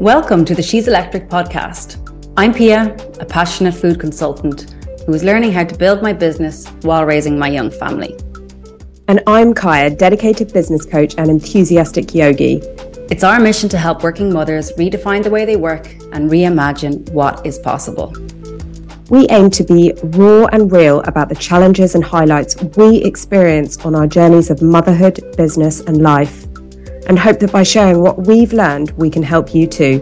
Welcome to the She's Electric podcast. I'm Pia, a passionate food consultant who is learning how to build my business while raising my young family. And I'm Kaya, dedicated business coach and enthusiastic yogi. It's our mission to help working mothers redefine the way they work and reimagine what is possible. We aim to be raw and real about the challenges and highlights we experience on our journeys of motherhood, business, and life, and hope that by sharing what we've learned, we can help you too.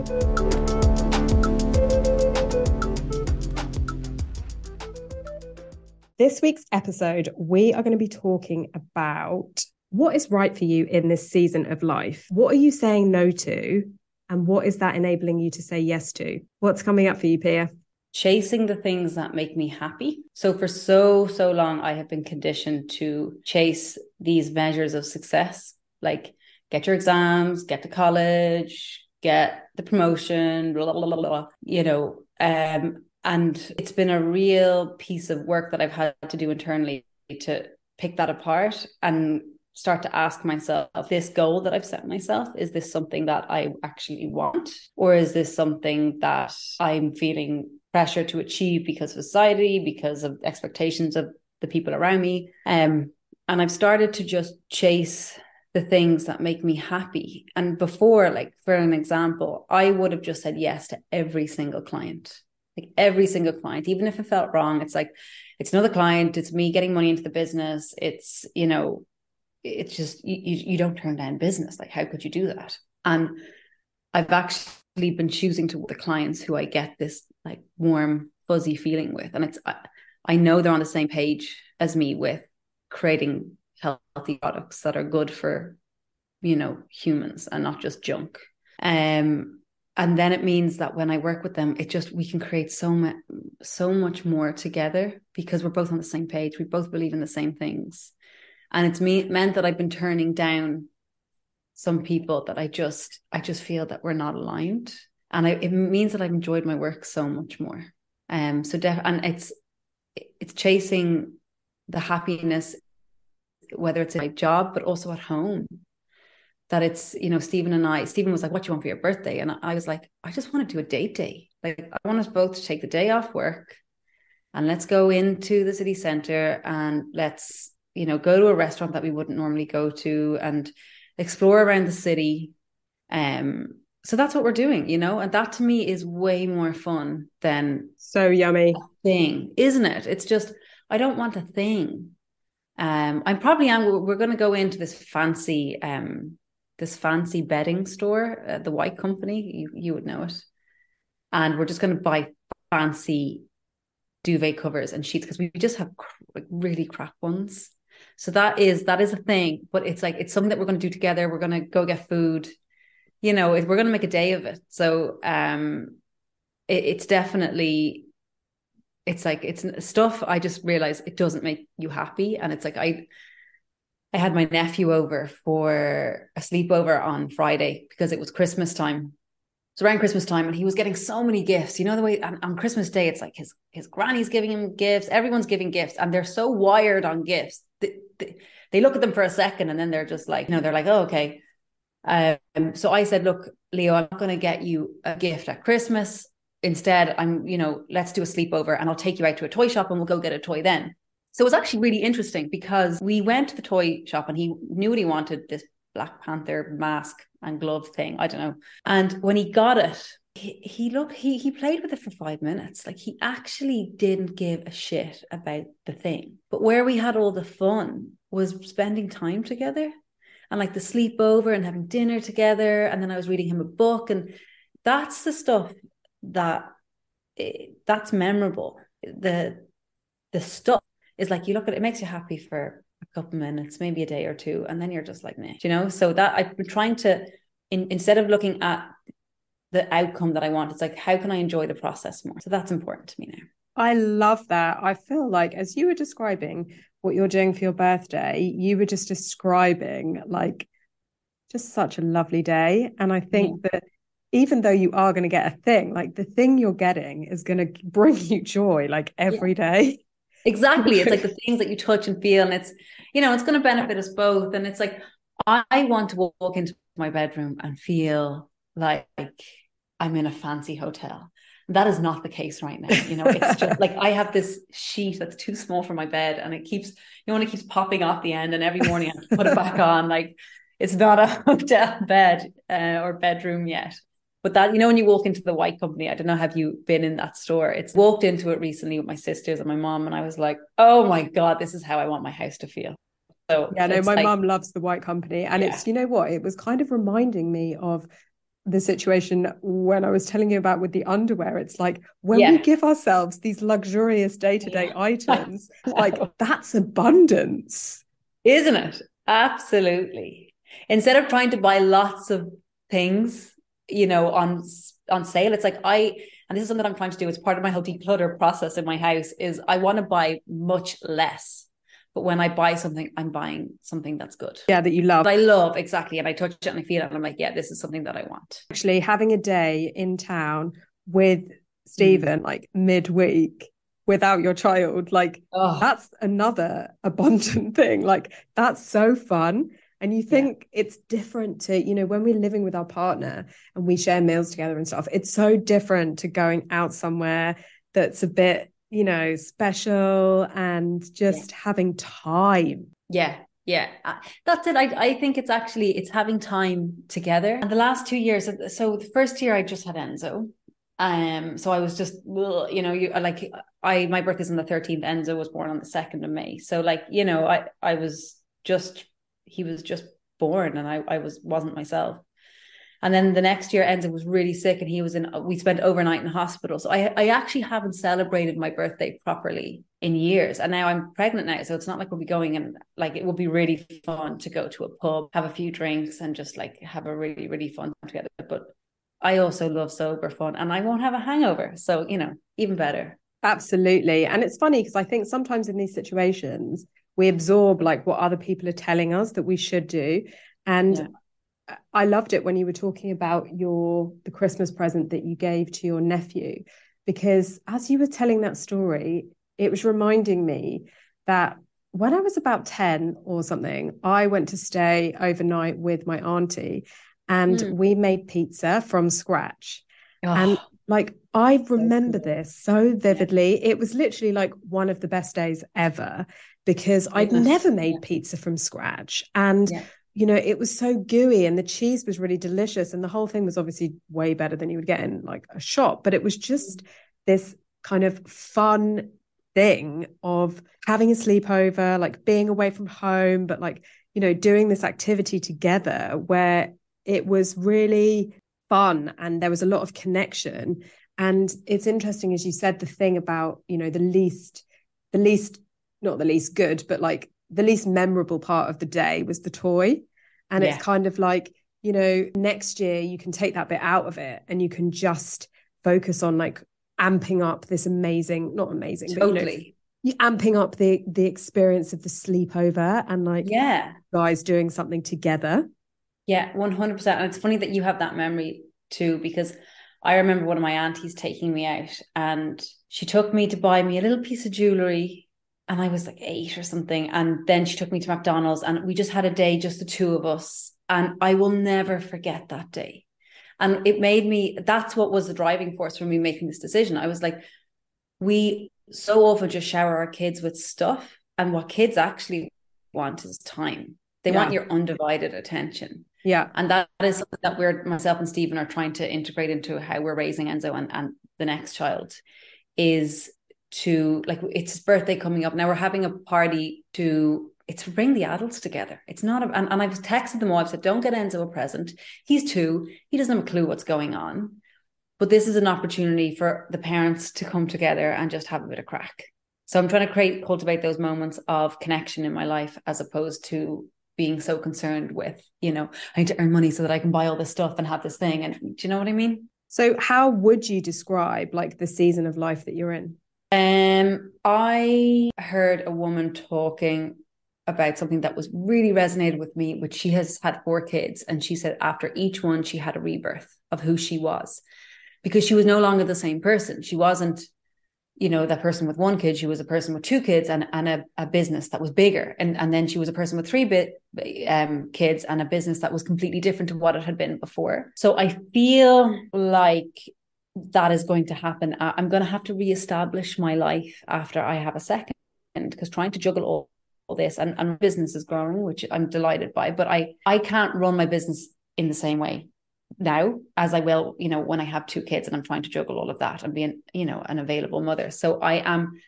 This week's episode, we are going to be talking about what is right for you in this season of life. What are you saying no to? And what is that enabling you to say yes to? What's coming up for you, Pia? Chasing the things that make me happy. So for so so long I have been conditioned to chase these measures of success like get your exams, get to college, get the promotion, blah blah blah blah, you know, um and it's been a real piece of work that I've had to do internally to pick that apart and start to ask myself this goal that I've set myself is this something that I actually want or is this something that I'm feeling pressure to achieve because of society, because of expectations of the people around me. Um, and I've started to just chase the things that make me happy. And before, like for an example, I would have just said yes to every single client, like every single client, even if it felt wrong. It's like, it's another client, it's me getting money into the business. It's, you know, it's just, you, you don't turn down business. Like, how could you do that? And I've actually been choosing to the clients who I get this like warm, fuzzy feeling with. And it's, I, I know they're on the same page as me with creating healthy products that are good for, you know, humans and not just junk. Um, and then it means that when I work with them, it just we can create so much, so much more together because we're both on the same page. We both believe in the same things, and it's me meant that I've been turning down some people that I just I just feel that we're not aligned, and I, it means that I've enjoyed my work so much more. Um, so def- and it's it's chasing the happiness, whether it's in my job but also at home. That it's you know Stephen and I. Stephen was like, "What do you want for your birthday?" And I was like, "I just want to do a date day. Like I want us both to take the day off work, and let's go into the city center and let's you know go to a restaurant that we wouldn't normally go to and." explore around the city. Um, so that's what we're doing, you know, and that to me is way more fun than so yummy thing, isn't it? It's just I don't want a thing. Um, I'm probably am. We're going to go into this fancy, um, this fancy bedding store, uh, the White Company. You you would know it, and we're just going to buy fancy duvet covers and sheets because we just have cr- like really crap ones. So that is that is a thing, but it's like it's something that we're going to do together. We're going to go get food. You know, we're going to make a day of it. So um, it, it's definitely it's like it's stuff I just realize it doesn't make you happy, and it's like I I had my nephew over for a sleepover on Friday because it was Christmas time. It's around Christmas time, and he was getting so many gifts. You know the way on, on, Christmas Day, it's like his his granny's giving him gifts, everyone's giving gifts, and they're so wired on gifts they, they look at them for a second and then they're just like, you know, they're like, oh, okay. Um, so I said, look, Leo, I'm not going to get you a gift at Christmas. Instead, I'm, you know, let's do a sleepover and I'll take you out to a toy shop and we'll go get a toy then. So it was actually really interesting because we went to the toy shop and he knew what he wanted this Black Panther mask and glove thing. I don't know. And when he got it, he, he looked he he played with it for five minutes like he actually didn't give a shit about the thing but where we had all the fun was spending time together and like the sleepover and having dinner together and then i was reading him a book and that's the stuff that eh, that's memorable the the stuff is like you look at it, it makes you happy for a couple minutes maybe a day or two and then you're just like nah you know so that i've been trying to in, instead of looking at the outcome that I want. It's like, how can I enjoy the process more? So that's important to me now. I love that. I feel like as you were describing what you're doing for your birthday, you were just describing like just such a lovely day. And I think that even though you are going to get a thing, like the thing you're getting is going to bring you joy like every yeah. day. Exactly. It's like the things that you touch and feel, and it's, you know, it's going to benefit us both. And it's like, I want to walk into my bedroom and feel like I'm in a fancy hotel. That is not the case right now. You know, it's just like I have this sheet that's too small for my bed and it keeps, you know, when it keeps popping off the end and every morning I have to put it back on. Like it's not a hotel bed uh, or bedroom yet. But that, you know, when you walk into the white company, I don't know, have you been in that store? It's walked into it recently with my sisters and my mom, and I was like, oh my God, this is how I want my house to feel. So yeah, no, my like, mum loves the white company. And yeah. it's, you know what, it was kind of reminding me of the situation when I was telling you about with the underwear. It's like when yeah. we give ourselves these luxurious day to day items, like that's abundance. Isn't it? Absolutely. Instead of trying to buy lots of things you know, on on sale. It's like I and this is something I'm trying to do. It's part of my whole declutter process in my house. Is I want to buy much less, but when I buy something, I'm buying something that's good. Yeah, that you love. I love exactly, and I touch it and I feel it, and I'm like, yeah, this is something that I want. Actually, having a day in town with Stephen, mm. like midweek, without your child, like oh. that's another abundant thing. Like that's so fun. And you think yeah. it's different to, you know, when we're living with our partner and we share meals together and stuff, it's so different to going out somewhere that's a bit, you know, special and just yeah. having time. Yeah. Yeah, uh, that's it. I, I think it's actually it's having time together. And the last two years, so the first year I just had Enzo, um, so I was just, well, you know, you like I my birthday's on the thirteenth. Enzo was born on the second of May, so like you know, I I was just he was just born and I, I was wasn't myself. And then the next year, Enzo was really sick, and he was in. We spent overnight in hospital, so I I actually haven't celebrated my birthday properly in years. And now I'm pregnant now, so it's not like we'll be going and like it will be really fun to go to a pub, have a few drinks, and just like have a really really fun together. But I also love sober fun, and I won't have a hangover, so you know even better. Absolutely, and it's funny because I think sometimes in these situations we absorb like what other people are telling us that we should do and yeah. I loved it when you were talking about your the christmas present that you gave to your nephew because as you were telling that story it was reminding me that when i was about 10 or something i went to stay overnight with my auntie and mm. we made pizza from scratch oh. and like I remember this so vividly. It was literally like one of the best days ever because I'd never made yeah. pizza from scratch. And yeah. You know, it was so gooey and the cheese was really delicious. And the whole thing was obviously way better than you would get in like a shop. But it was just mm-hmm. this kind of fun thing of having a sleepover, like being away from home, but like, you know, doing this activity together where it was really fun and there was a lot of connection. And it's interesting, as you said, the thing about, you know, the least, the least not the least good, but like the least memorable part of the day was the toy. And yeah. it's kind of like, you know, next year you can take that bit out of it and you can just focus on like amping up this amazing, not amazing, totally. but you know, amping up the the experience of the sleepover and like yeah guys doing something together yeah 100% and it's funny that you have that memory too because i remember one of my aunties taking me out and she took me to buy me a little piece of jewelry and I was like eight or something. And then she took me to McDonald's and we just had a day, just the two of us. And I will never forget that day. And it made me, that's what was the driving force for me making this decision. I was like, we so often just shower our kids with stuff. And what kids actually want is time. They yeah. want your undivided attention. Yeah. And that is something that we're, myself and Stephen are trying to integrate into how we're raising Enzo and, and the next child is to like it's his birthday coming up. Now we're having a party to it's bring the adults together. It's not a, and, and I've texted them all. I've said, don't get Enzo a present. He's two. He doesn't have a clue what's going on. But this is an opportunity for the parents to come together and just have a bit of crack. So I'm trying to create, cultivate those moments of connection in my life as opposed to being so concerned with, you know, I need to earn money so that I can buy all this stuff and have this thing. And do you know what I mean? So how would you describe like the season of life that you're in? Um, I heard a woman talking about something that was really resonated with me, which she has had four kids, and she said after each one she had a rebirth of who she was, because she was no longer the same person. She wasn't you know that person with one kid she was a person with two kids and, and a, a business that was bigger and, and then she was a person with three bit um, kids and a business that was completely different to what it had been before so i feel like that is going to happen i'm going to have to reestablish my life after i have a second because trying to juggle all, all this and, and business is growing which i'm delighted by but i i can't run my business in the same way now as I will, you know, when I have two kids and I'm trying to juggle all of that and being, you know, an available mother. So I am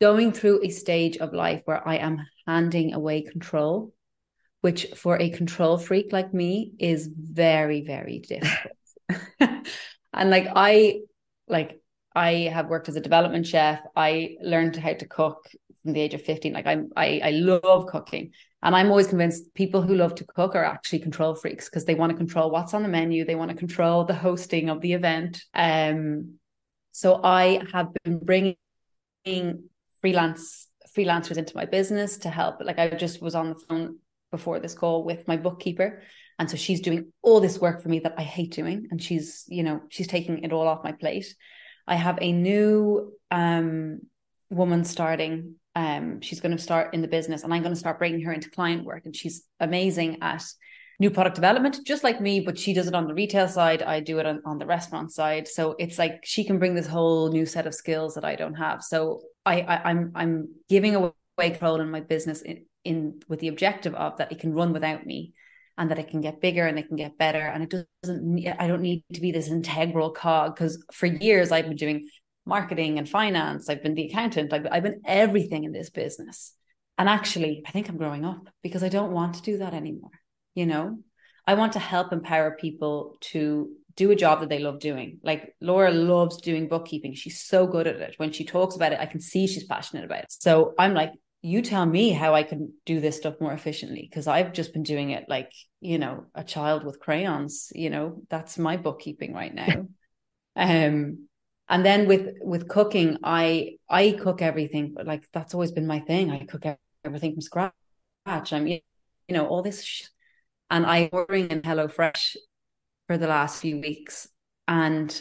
going through a stage of life where I am handing away control, which for a control freak like me is very, very difficult. and like I like I have worked as a development chef. I learned how to cook from the age of 15. Like I'm I I love cooking. And I'm always convinced people who love to cook are actually control freaks because they want to control what's on the menu. They want to control the hosting of the event. Um, so I have been bringing freelance freelancers into my business to help. Like I just was on the phone before this call with my bookkeeper. And so she's doing all this work for me that I hate doing. And she's, you know, she's taking it all off my plate. I have a new um, woman starting um, she's going to start in the business and I'm going to start bringing her into client work. And she's amazing at new product development, just like me, but she does it on the retail side. I do it on, on the restaurant side. So it's like she can bring this whole new set of skills that I don't have. So I, I am I'm, I'm giving away control in my business in, in with the objective of that it can run without me and that it can get bigger and it can get better and it doesn't i don't need to be this integral cog because for years i've been doing marketing and finance. I've been the accountant. I've, I've been everything in this business. And actually, I think I'm growing up because I don't want to do that anymore. You know, I want to help empower people to do a job that they love doing. Like Laura loves doing bookkeeping. She's so good at it. When she talks about it, I can see she's passionate about it. So I'm like, you tell me how I can do this stuff more efficiently because I've just been doing it like, you know, a child with crayons, you know, that's my bookkeeping right now. um and then with with cooking i i cook everything but like that's always been my thing. I cook everything from scratch. I'm you know all this sh- and i ordering in hello fresh for the last few weeks. And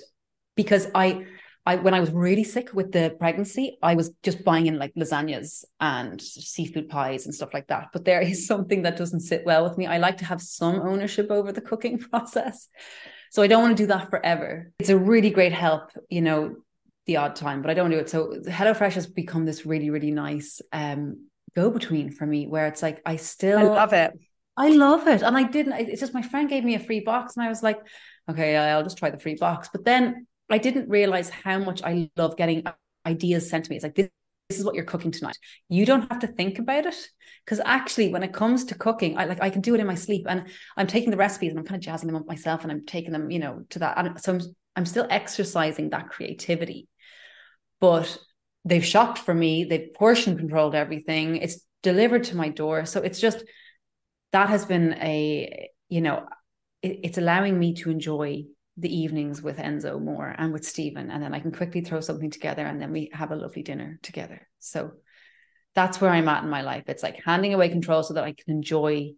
because i I when I was really sick with the pregnancy, I was just buying in like lasagnas and seafood pies and stuff like that. But there is something that doesn't sit well with me. I like to have some ownership over the cooking process. So I don't want to do that forever. It's a really great help, you know, the odd time, but I don't do it. So HelloFresh has become this really, really nice um go between for me where it's like I still I love it. I love it. And I didn't, it's just my friend gave me a free box and I was like, okay, I'll just try the free box. But then I didn't realize how much I love getting ideas sent to me. It's like, this, this is what you're cooking tonight. You don't have to think about it. Because actually, when it comes to cooking, I like I can do it in my sleep, and I'm taking the recipes and I'm kind of jazzing them up myself, and I'm taking them, you know, to that. And so I'm I'm still exercising that creativity, but they've shopped for me. They've portion controlled everything. It's delivered to my door, so it's just that has been a you know, it, it's allowing me to enjoy the evenings with Enzo more and with Stephen. And then I can quickly throw something together and then we have a lovely dinner together. So that's where I'm at in my life. It's like handing away control so that I can enjoy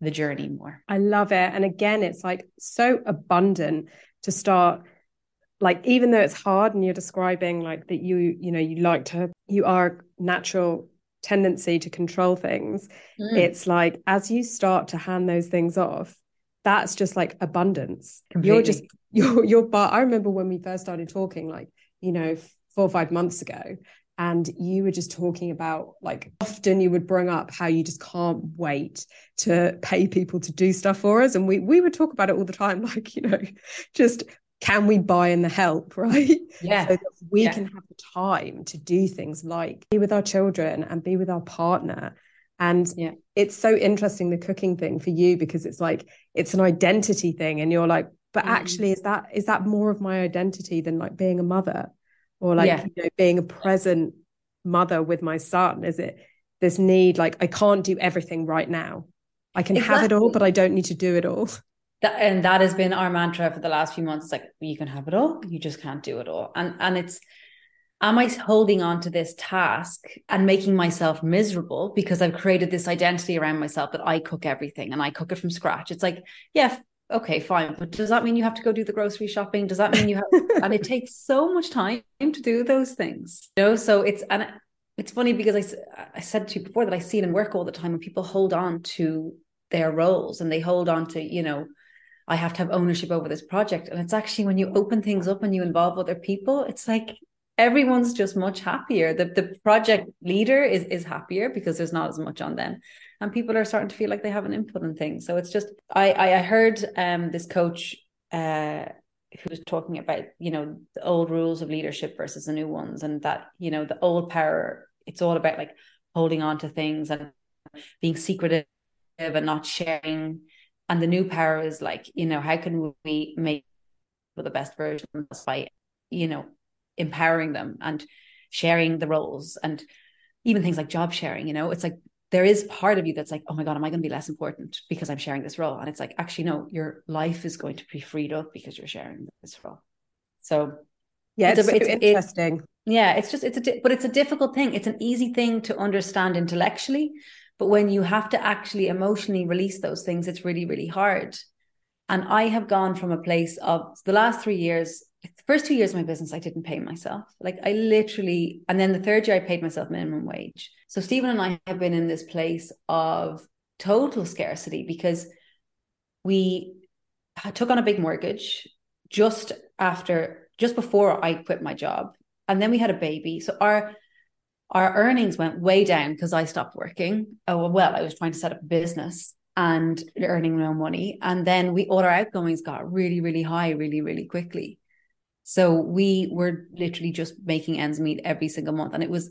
the journey more. I love it. And again, it's like so abundant to start like even though it's hard and you're describing like that you you know you like to you are natural tendency to control things mm. it's like as you start to hand those things off that's just like abundance Completely. you're just you're you're but i remember when we first started talking like you know four or five months ago and you were just talking about like often you would bring up how you just can't wait to pay people to do stuff for us and we we would talk about it all the time like you know just can we buy in the help right yeah so that we yeah. can have the time to do things like be with our children and be with our partner and yeah. it's so interesting the cooking thing for you because it's like it's an identity thing and you're like but mm. actually is that is that more of my identity than like being a mother or like yeah. you know being a present mother with my son is it this need like I can't do everything right now I can exactly. have it all but I don't need to do it all that, and that has been our mantra for the last few months like you can have it all you just can't do it all and and it's am I holding on to this task and making myself miserable because I've created this identity around myself that I cook everything and I cook it from scratch? It's like, yeah, okay, fine. But does that mean you have to go do the grocery shopping? Does that mean you have, and it takes so much time to do those things, you know? So it's, and it's funny because I, I said to you before that I see it in work all the time when people hold on to their roles and they hold on to, you know, I have to have ownership over this project. And it's actually when you open things up and you involve other people, it's like everyone's just much happier. The the project leader is is happier because there's not as much on them. And people are starting to feel like they have an input in things. So it's just I I, heard um this coach uh who was talking about, you know, the old rules of leadership versus the new ones, and that, you know, the old power, it's all about like holding on to things and being secretive and not sharing and the new power is like you know how can we make the best version of us by you know empowering them and sharing the roles and even things like job sharing you know? It's like there is part of you that's like oh my god am i going to be less important because i'm sharing this role? And it's like actually no your life is going to be freed up because you're sharing this role. So yeah it's, it's, it's interesting. Yeah it's just it's a but it's a difficult thing. It's an easy thing to understand intellectually but when you have to actually emotionally release those things, it's really, really hard. And I have gone from a place of the last three years, the first two years of my business, I didn't pay myself. Like I literally, and then the third year, I paid myself minimum wage. So Stephen and I have been in this place of total scarcity because we took on a big mortgage just after, just before I quit my job. And then we had a baby. So our our earnings went way down because I stopped working. Oh well, I was trying to set up a business and earning no money. And then we all our outgoings got really, really high, really, really quickly. So we were literally just making ends meet every single month. And it was,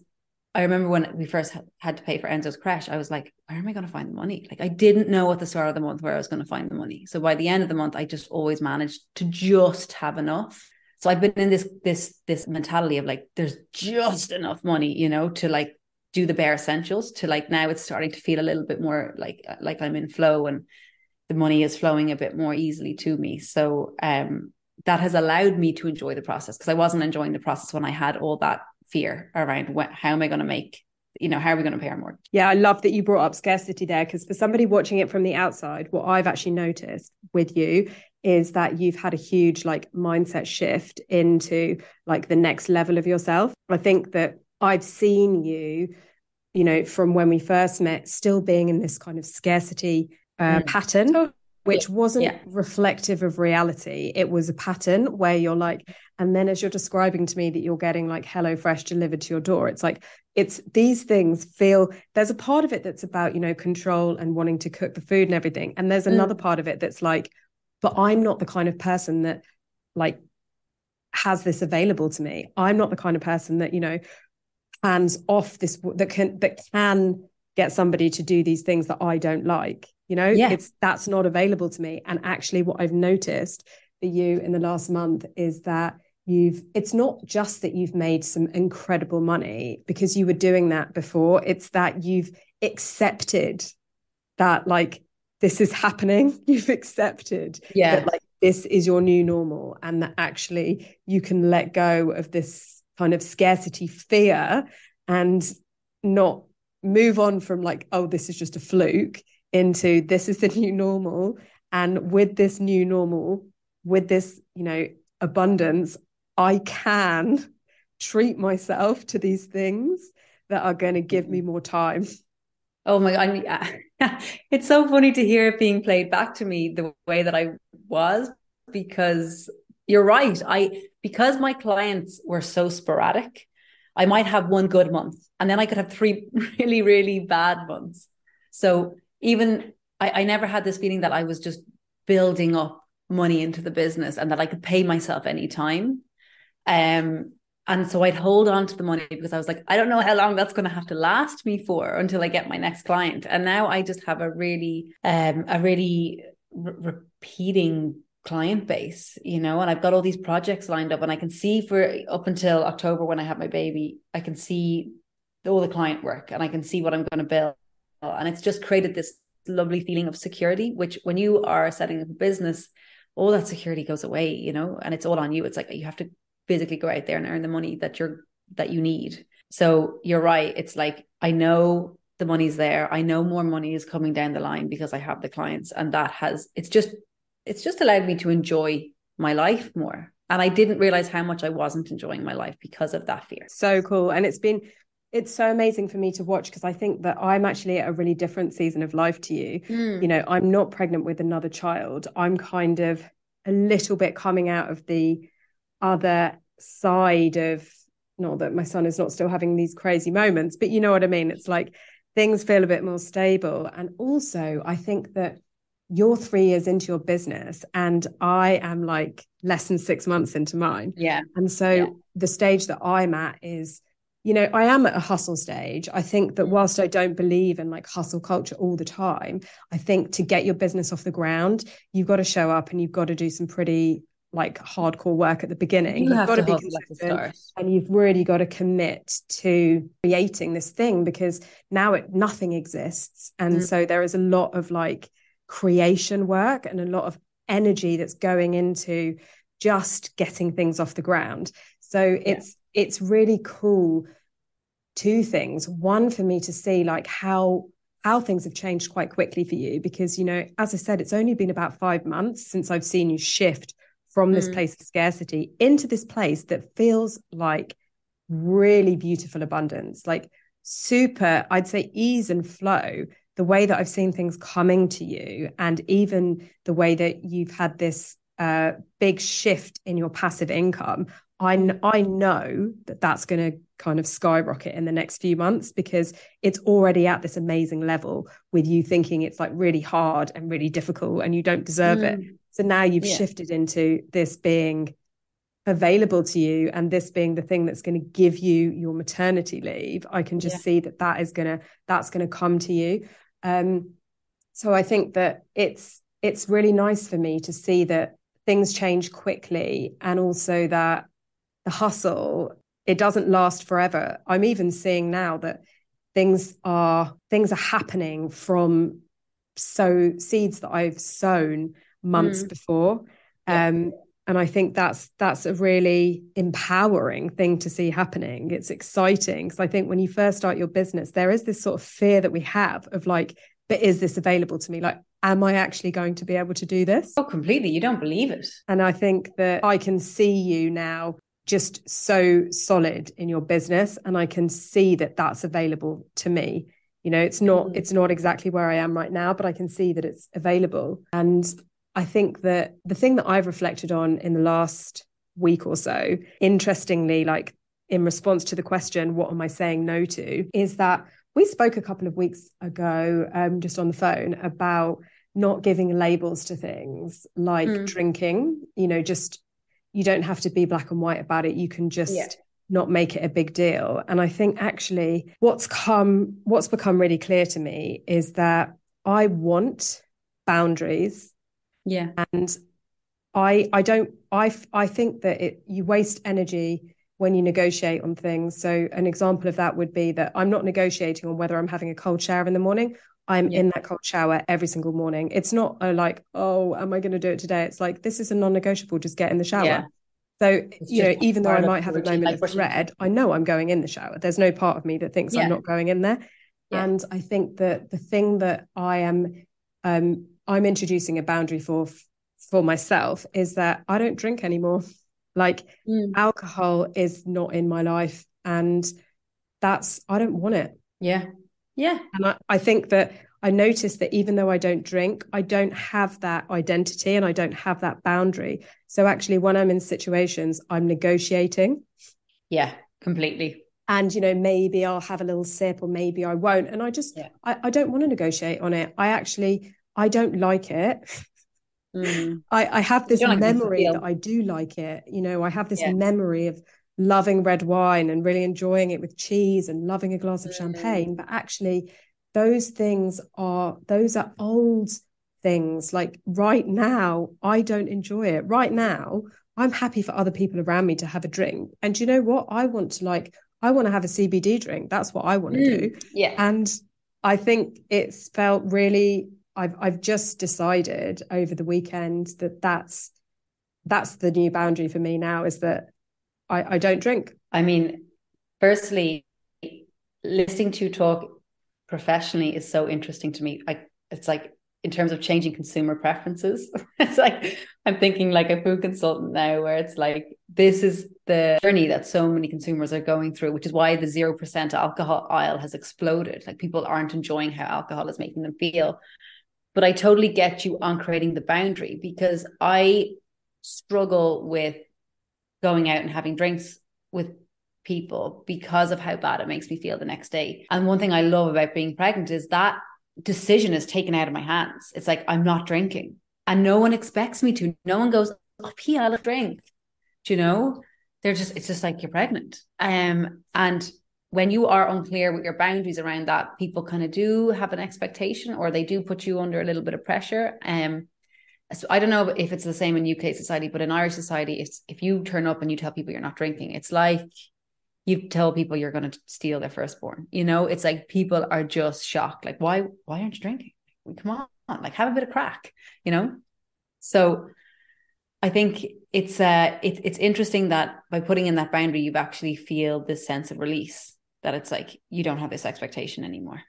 I remember when we first had to pay for Enzo's creche, I was like, where am I going to find the money? Like I didn't know at the start of the month where I was going to find the money. So by the end of the month, I just always managed to just have enough so I've been in this this this mentality of like there's just enough money, you know, to like do the bare essentials. To like now it's starting to feel a little bit more like like I'm in flow and the money is flowing a bit more easily to me. So um that has allowed me to enjoy the process because I wasn't enjoying the process when I had all that fear around what, how am I going to make you know, how are we going to pay our mortgage? Yeah, I love that you brought up scarcity there because for somebody watching it from the outside, what I've actually noticed with you is that you've had a huge like mindset shift into like the next level of yourself. I think that I've seen you, you know, from when we first met, still being in this kind of scarcity uh, mm. pattern. Which wasn't yeah. reflective of reality. It was a pattern where you're like, and then as you're describing to me that you're getting like Hello Fresh delivered to your door, it's like, it's these things feel there's a part of it that's about, you know, control and wanting to cook the food and everything. And there's mm. another part of it that's like, but I'm not the kind of person that like has this available to me. I'm not the kind of person that, you know, hands off this that can that can get somebody to do these things that I don't like. You know, yeah. it's that's not available to me. And actually what I've noticed for you in the last month is that you've it's not just that you've made some incredible money because you were doing that before it's that you've accepted that like this is happening you've accepted yeah that like this is your new normal and that actually you can let go of this kind of scarcity fear and not move on from like oh this is just a fluke into this is the new normal and with this new normal with this you know abundance i can treat myself to these things that are going to give me mm-hmm. more time Oh my god, it's so funny to hear it being played back to me the way that I was because you're right. I because my clients were so sporadic, I might have one good month and then I could have three really, really bad months. So even I, I never had this feeling that I was just building up money into the business and that I could pay myself anytime. Um, and so I'd hold on to the money because I was like, I don't know how long that's going to have to last me for until I get my next client. And now I just have a really, um, a really re- repeating client base, you know, and I've got all these projects lined up and I can see for up until October when I have my baby, I can see all the client work and I can see what I'm going to build. Uh, and it's just created this lovely feeling of security, which when you are setting up a business, all that security goes away, you know, and it's all on you. It's like you have to physically go out there and earn the money that you're that you need. So you're right. It's like I know the money's there. I know more money is coming down the line because I have the clients, and that has it's just it's just allowed me to enjoy my life more. And I didn't realize how much I wasn't enjoying my life because of that fear. So cool. And it's been it's so amazing for me to watch because I think that I'm actually at a really different season of life to you. Mm. You know, I'm not pregnant with another child. I'm kind of a little bit coming out of the other side of not that my son is not still having these crazy moments, but you know what I mean? It's like things feel a bit more stable. And also, I think that you're three years into your business and I am like less than six months into mine. Yeah. And so yeah. the stage that I'm at is you know, I am at a hustle stage. I think that whilst I don't believe in like hustle culture all the time, I think to get your business off the ground, you've got to show up and you've got to do some pretty like hardcore work at the beginning. You have got to, be consistent and you've really got to commit to creating this thing because now it nothing exists. And mm. so there is a lot of like creation work and a lot of energy that's going into just getting things off the ground. So it's it's really cool two things one for me to see like how how things have changed quite quickly for you because you know as i said it's only been about 5 months since i've seen you shift from this mm. place of scarcity into this place that feels like really beautiful abundance like super i'd say ease and flow the way that i've seen things coming to you and even the way that you've had this uh, big shift in your passive income I, I know that that's going to kind of skyrocket in the next few months because it's already at this amazing level with you thinking it's like really hard and really difficult and you don't deserve mm. it. So now you've yeah. shifted into this being available to you and this being the thing that's going to give you your maternity leave. I can just yeah. see that that is going to that's going to come to you. Um so I think that it's it's really nice for me to see that things change quickly and also that the hustle it doesn't last forever i'm even seeing now that things are things are happening from so seeds that i've sown months mm. before yeah. um and i think that's that's a really empowering thing to see happening it's exciting because i think when you first start your business there is this sort of fear that we have of like but is this available to me like am I actually going to be able to do this? Oh, completely. You don't believe it. And I think that I can see you now just so solid in your business and i can see that that's available to me you know it's not mm-hmm. it's not exactly where i am right now but i can see that it's available and i think that the thing that i've reflected on in the last week or so interestingly like in response to the question what am i saying no to is that we spoke a couple of weeks ago um, just on the phone about not giving labels to things like mm. drinking you know just you don't have to be black and white about it. You can just yeah. not make it a big deal. And i think actually what's come what's become really clear to me is that i want boundaries. Yeah. And i i don't i i think that it you waste energy when you negotiate on things. So an example of that would be that i'm not negotiating on whether i'm having a cold shower in the morning I'm yeah. in that cold shower every single morning. It's not a like, oh, am I going to do it today? It's like this is a non-negotiable. Just get in the shower. Yeah. So it's you know, even though I might have a moment like of dread, I know I'm going in the shower. There's no part of me that thinks yeah. I'm not going in there. And I think that the thing that I am, um, I'm introducing a boundary for for myself is that I don't drink anymore. Like mm. alcohol is not in my life, and that's I don't want it. Yeah, yeah. And I, I think that I notice that even though I don't drink, I don't have that identity and I don't have that boundary. So actually, when I'm in situations, I'm negotiating. Yeah, completely. And you know, maybe I'll have a little sip or maybe I won't. And I just yeah. I, I don't want to negotiate on it. I actually I don't like it. Mm. I, I have this memory that I do like it. You know, I have this yeah. memory of loving red wine and really enjoying it with cheese and loving a glass of mm. champagne but actually those things are those are old things. Like right now i don't enjoy it. Right now i'm happy for other people around me to have a drink. And you know what? I want to like i want to have a cbd drink. That's what i want to mm. do yeah. And i think it's felt really i've i've just decided over the weekend that that's that's the new boundary for me now is that I, I don't drink. I mean, firstly, listening to talk professionally is so interesting to me. I it's like in terms of changing consumer preferences. it's like I'm thinking like a food consultant now, where it's like this is the journey that so many consumers are going through, which is why the zero percent alcohol aisle has exploded. Like people aren't enjoying how alcohol is making them feel. But I totally get you on creating the boundary because I struggle with going out and having drinks with people because of how bad it makes me feel the next day. And one thing I love about being pregnant is that decision is taken out of my hands. It's like I'm not drinking, and no one expects me to. No one goes, "Oh, Pia, I love drink." Do you know? They're just. It's just like you're pregnant. Um, and when you are unclear with your boundaries around that, people kind of do have an expectation, or they do put you under a little bit of pressure. Um. So I don't know if it's the same in UK society, but in Irish society, if if you turn up and you tell people you're not drinking, it's like you tell people you're going to steal their firstborn. You know, it's like people are just shocked. Like, why, why aren't you drinking? Come on, like have a bit of crack, you know? So I think it's uh it, it's interesting that by putting in that boundary, you actually feel this sense of release that it's like you don't have this expectation anymore.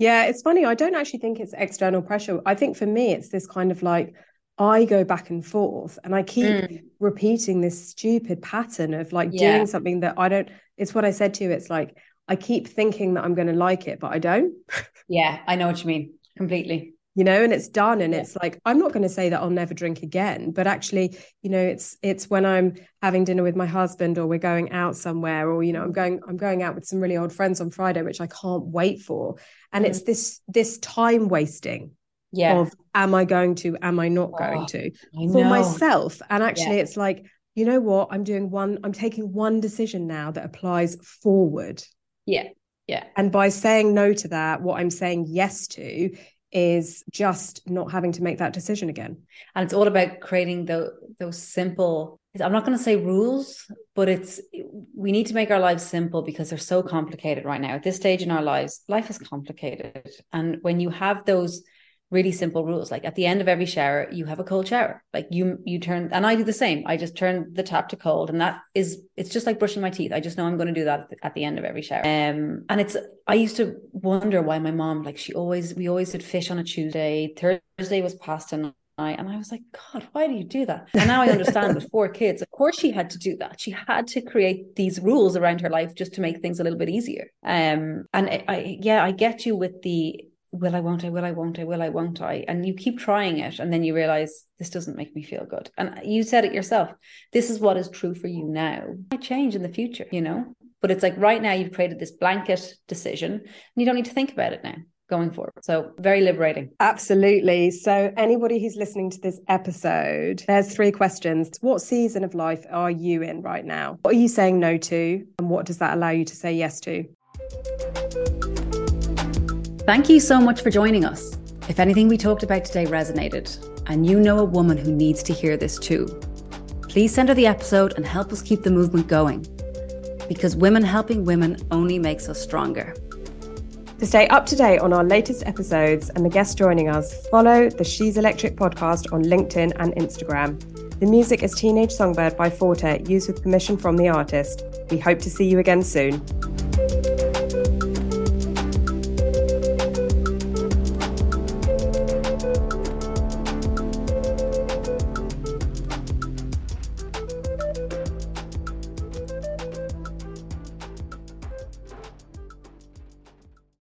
Yeah, it's funny. I don't actually think it's external pressure. I think for me, it's this kind of like, I go back and forth and I keep mm. repeating this stupid pattern of like yeah. doing something that I don't. It's what I said to you. It's like I keep thinking that I'm going to like it, but I don't. yeah, I know what you mean completely. You know, and it's done, and yeah. it's like I'm not going to say that I'll never drink again, but actually, you know, it's it's when I'm having dinner with my husband, or we're going out somewhere, or you know, I'm going I'm going out with some really old friends on Friday, which I can't wait for, and mm. it's this this time wasting yeah. of am I going to, am I not going oh, to for myself. And actually, yeah. it's like, you know what? I'm doing one, I'm taking one decision now that applies forward. Yeah. Yeah. And by saying no to that, what I'm saying yes to is just not having to make that decision again. And it's all about creating the, those simple, I'm not going to say rules, but it's, we need to make our lives simple because they're so complicated right now. At this stage in our lives, life is complicated. And when you have those, really simple rules like at the end of every shower you have a cold shower like you you turn and i do the same i just turn the tap to cold and that is it's just like brushing my teeth i just know i'm going to do that at the, end of every shower um and it's i used to wonder why my mom like she always we always did fish on a tuesday thursday was pasta night and I was like, God, why do you do that? And now I understand with four kids, of course she had to do that. She had to create these rules around her life just to make things a little bit easier. Um, and I, I yeah, I get you with the will I, won't I, will I, won't I, will I, won't I? And you keep trying it. And then you realize this doesn't make me feel good. And you said it yourself. This is what is true for you now. Might change in the future, you know? But it's like right now you've created this blanket decision and you don't need to think about it now going forward. So very liberating. Absolutely. So anybody who's listening to this episode, there's three questions. What season of life are you in right now? What are you saying no to? And what does that allow you to say yes to? Thank you so much for joining us. If anything we talked about today resonated, and you know a woman who needs to hear this too, please send her the episode and help us keep the movement going. Because women helping women only makes us stronger. To stay up to date on our latest episodes and the guests joining us, follow the She's Electric podcast on LinkedIn and Instagram. The music is Teenage Songbird by Forte, used with permission from the artist. We hope to see you again soon.